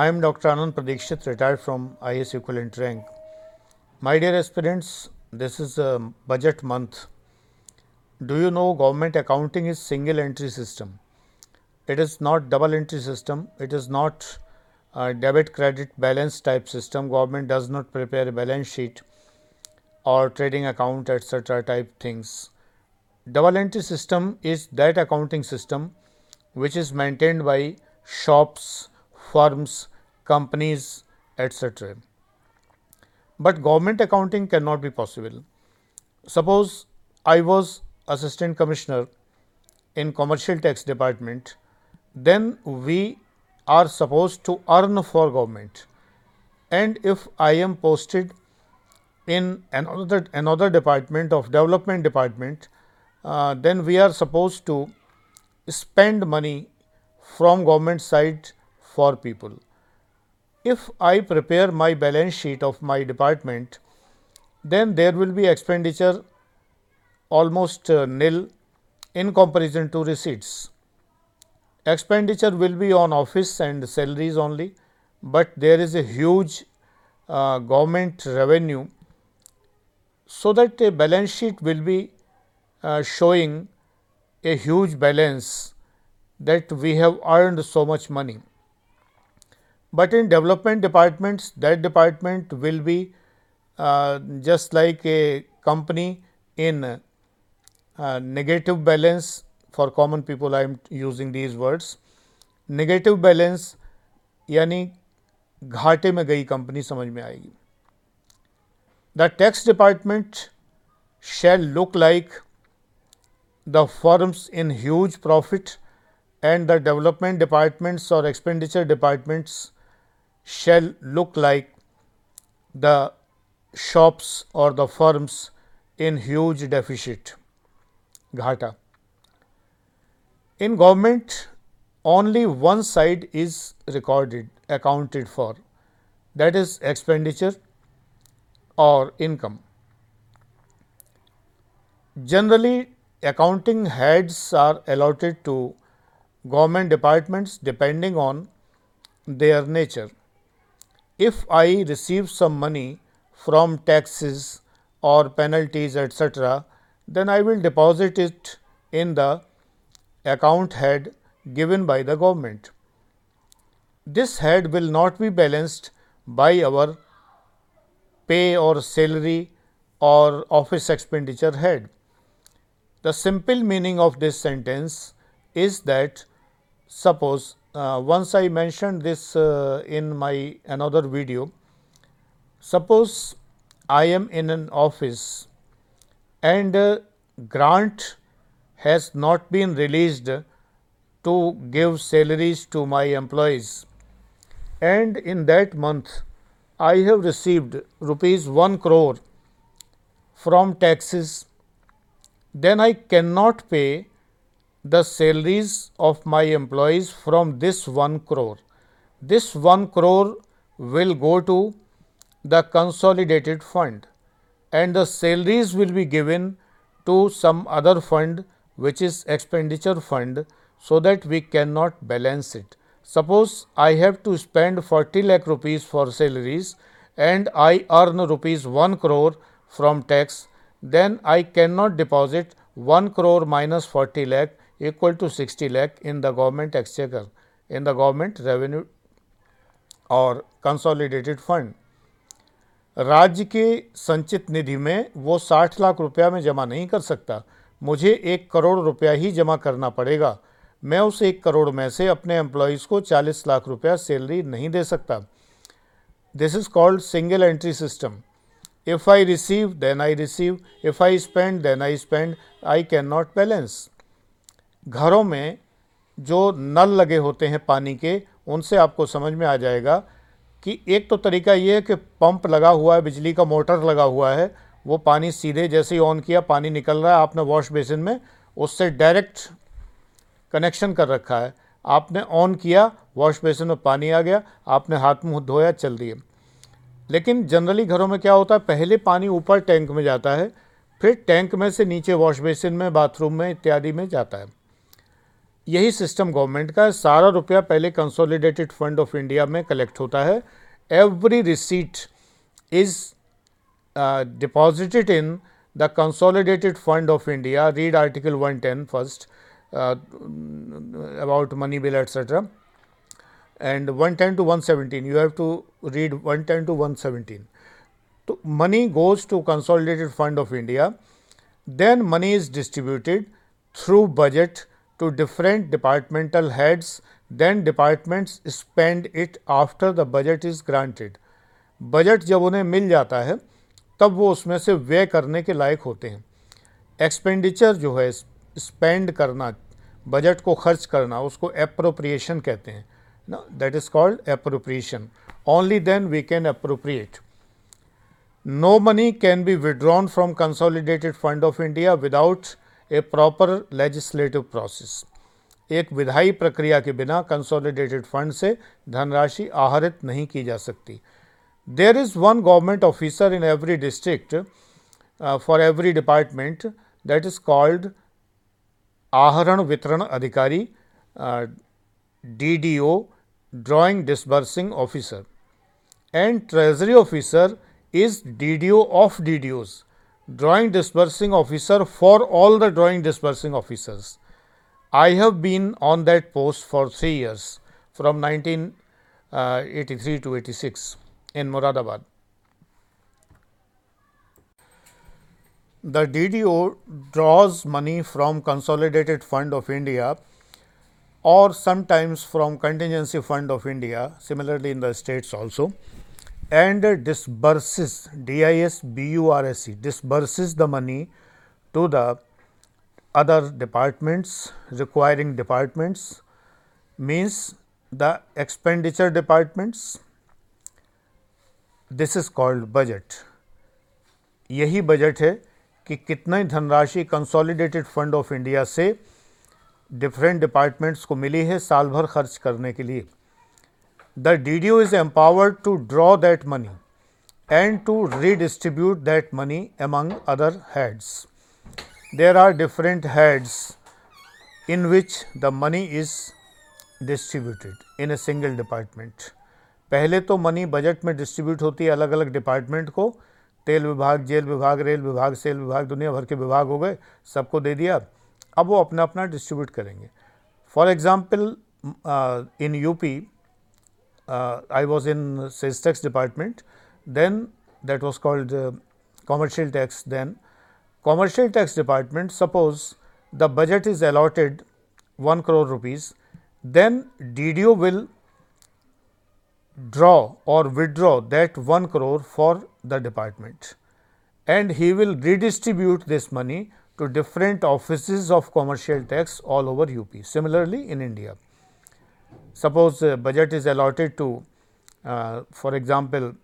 I am Dr. Anand Pradikshit, retired from IS equivalent rank. My dear aspirants, this is a budget month. Do you know government accounting is single entry system? It is not double entry system. It is not a debit credit balance type system. Government does not prepare a balance sheet or trading account etc. type things. Double entry system is that accounting system which is maintained by shops, firms, companies, etc. But government accounting cannot be possible. Suppose I was assistant commissioner in commercial tax department, then we are supposed to earn for government. And if I am posted in another another department of development department, uh, then we are supposed to spend money from government side for people. If I prepare my balance sheet of my department, then there will be expenditure almost uh, nil in comparison to receipts. Expenditure will be on office and salaries only, but there is a huge uh, government revenue. So, that a balance sheet will be uh, showing a huge balance that we have earned so much money. But in development departments, that department will be uh, just like a company in uh, negative balance for common people I am using these words. Negative balance यानी घाटे में गई company समझ में आएगी the tax department shall look like the firms in huge profit and the development departments or expenditure departments shall look like the shops or the firms in huge deficit. Ghata. In government only one side is recorded accounted for. That is expenditure or income. Generally accounting heads are allotted to government departments depending on their nature. If I receive some money from taxes or penalties etc., then I will deposit it in the account head given by the government. This head will not be balanced by our pay or salary or office expenditure head. The simple meaning of this sentence is that suppose uh, once I mentioned this uh, in my another video. Suppose I am in an office and uh, grant has not been released to give salaries to my employees and in that month I have received rupees 1 crore from taxes then I cannot pay the salaries of my employees from this 1 crore. This 1 crore will go to the consolidated fund and the salaries will be given to some other fund which is expenditure fund so that we cannot balance it. Suppose I have to spend 40 lakh rupees for salaries and I earn rupees 1 crore from tax then I cannot deposit 1 crore minus 40 lakh equal to 60 lakh in the government exchequer, in the government revenue और consolidated fund राज्य के संचित निधि में वो साठ लाख रुपया में जमा नहीं कर सकता। मुझे एक करोड़ रुपया ही जमा करना पड़ेगा। मैं उस एक करोड़ में से अपने एम्प्लॉयज़ को चालीस लाख रुपया सैलरी नहीं दे सकता। This is called single entry system if I receive then I receive if I spend then I spend I cannot not balance घरों में जो नल लगे होते हैं पानी के, उनसे आपको समझ में आ जाएगा कि एक तो तरीका ये है कि पंप लगा हुआ है, बिजली का मोटर लगा हुआ है, वो पानी सीधे जैसे ही ऑन किया, पानी निकल रहा है, आपने वॉश बेसिन में उससे डायरेक्ट कनेक्शन कर रखा है। आपने ऑन किया, वॉश बेसिन में पानी आ गया, आपने हाथ मुँह धोया, चल दिए। लेकिन जनरली घरों में क्या होता है, पहले पानी ऊपर टैंक में जाता है, फिर टैंक में से नीचे वॉश बेसिन में, बाथरूम में इत्यादि में जाता है। यही सिस्टम गवर्नमेंट का है सारा रुपया पहले कंसोलिडेटेड फंड ऑफ़ इंडिया में कलेक्ट होता है। Every receipt is deposited in the consolidated fund of India read article 110 first about money bill etcetera and 110 to 117 you have to read 110 to 117 so money goes to consolidated fund of india. Then money is distributed through budget to different departmental heads then departments spend it after the budget is granted budget जब उन्हें मिल जाता है तब वो उसमें से व्यय करने के लायक होते हैं एक्सपेंडिचर जो है स्पेंड करना बजट को खर्च करना उसको अप्रोप्रिएशन कहते हैं No, that is called appropriation. Only then we can appropriate. No money can be withdrawn from Consolidated Fund of India without a proper legislative process एक विधायी प्रक्रिया के बिना कंसोलिडेटेड फंड से धनराशि आहरित नहीं की जा सकती। There is one government officer in every district for every department that is called आहरण वितरण अधिकारी D D O drawing disbursing officer and treasury officer is D D O of D D DDOs drawing disbursing officer for all the drawing disbursing officers. I have been on that post for 3 years from 1983 uh, to 86 in Moradabad. The DDO draws money from Consolidated Fund of India or sometimes from contingency fund of India similarly in the states also and disburses D I S B U R S C disburses the money to the other departments requiring departments means the expenditure departments this is called budget यही budget है कि कितने धनराशि consolidated fund of India से different departments को मिली है साल भर खर्च करने के लिए। the DDO is empowered to draw that money and to redistribute that money among other heads. There are different heads in which the money is distributed in a single department. पहले तो मनी बजट में distribute होती है अलग अलग department को तेल विभाग जेल विभाग रेल विभाग सेल विभाग दुनिया भर के विभाग हो गए सबको दे दिया अब वो अपना अपना डिस्ट्रीब्यूट करेंगे for example in UP uh, I was in sales tax department. Then that was called uh, commercial tax. Then commercial tax department. Suppose the budget is allotted 1 crore rupees, then DDO will draw or withdraw that 1 crore for the department and he will redistribute this money to different offices of commercial tax all over UP. Similarly, in India suppose budget is allotted to, uh, for example,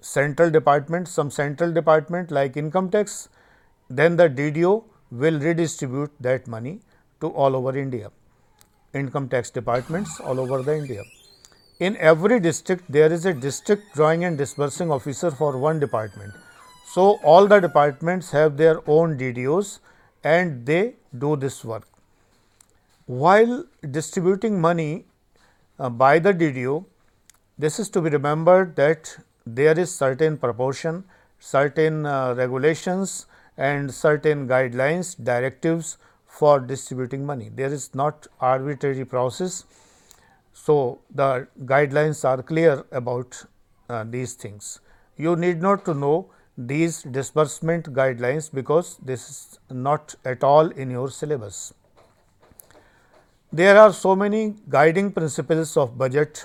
central department, some central department like income tax, then the DDO will redistribute that money to all over India, income tax departments all over the India. In every district, there is a district drawing and disbursing officer for one department so, all the departments have their own DDOs and they do this work. While distributing money by the DDO, this is to be remembered that there is certain proportion, certain uh, regulations and certain guidelines, directives for distributing money. There is not arbitrary process. So, the guidelines are clear about uh, these things. You need not to know these disbursement guidelines because this is not at all in your syllabus. There are so many guiding principles of budget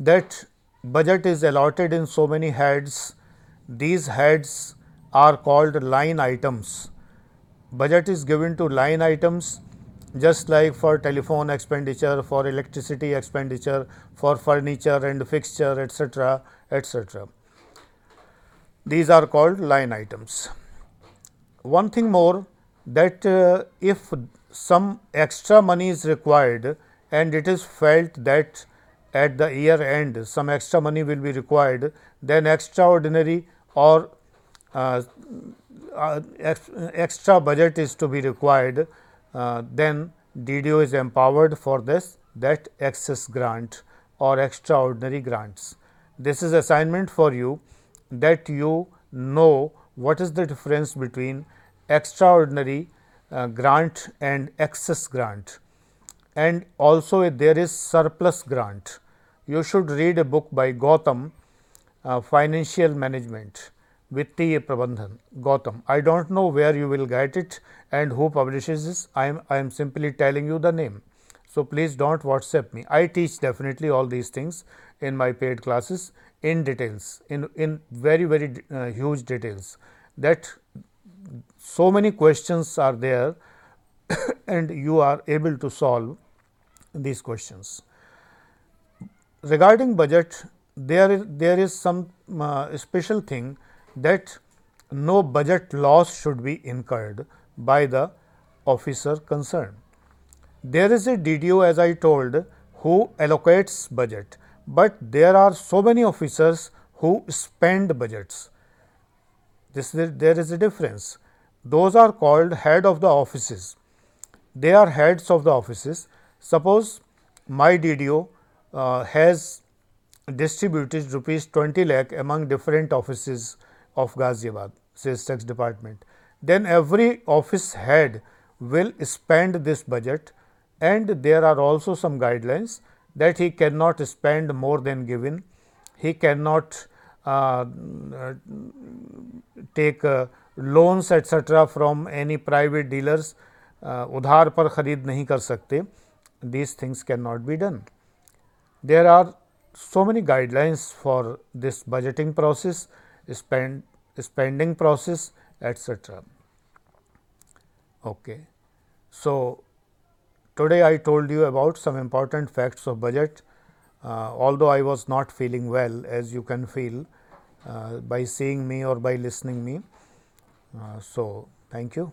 that budget is allotted in so many heads. These heads are called line items. Budget is given to line items just like for telephone expenditure, for electricity expenditure, for furniture and fixture etc., etc. These are called line items. One thing more that uh, if some extra money is required and it is felt that at the year end some extra money will be required, then extraordinary or uh, uh, extra budget is to be required, uh, then DDO is empowered for this that excess grant or extraordinary grants. This is assignment for you that you know what is the difference between extraordinary grant and excess grant and also there is surplus grant. You should read a book by Gautam uh, Financial Management Vittiya Prabandhan Gautam. I do not know where you will get it and who publishes this. I am, I am simply telling you the name. So, please do not WhatsApp me. I teach definitely all these things in my paid classes in details, in, in very, very uh, huge details that so many questions are there and you are able to solve these questions. Regarding budget, there is, there is some uh, special thing that no budget loss should be incurred by the officer concerned. There is a DDO as I told who allocates budget, but there are so many officers who spend budgets. This there is a difference. Those are called head of the offices. They are heads of the offices. Suppose my DDO uh, has distributed rupees 20 lakh among different offices of Ghaziabad sales tax department. Then every office head will spend this budget and there are also some guidelines that he cannot spend more than given. He cannot take loans etcetera from any private dealers उधार पर खरीद नहीं कर सकते these things can not be done there are so many guidelines for this budgeting process spending process etcetera okay so today I told you about some important facts of budget although I was not feeling well as you can feel uh, by seeing me or by listening me. Uh, so, thank you.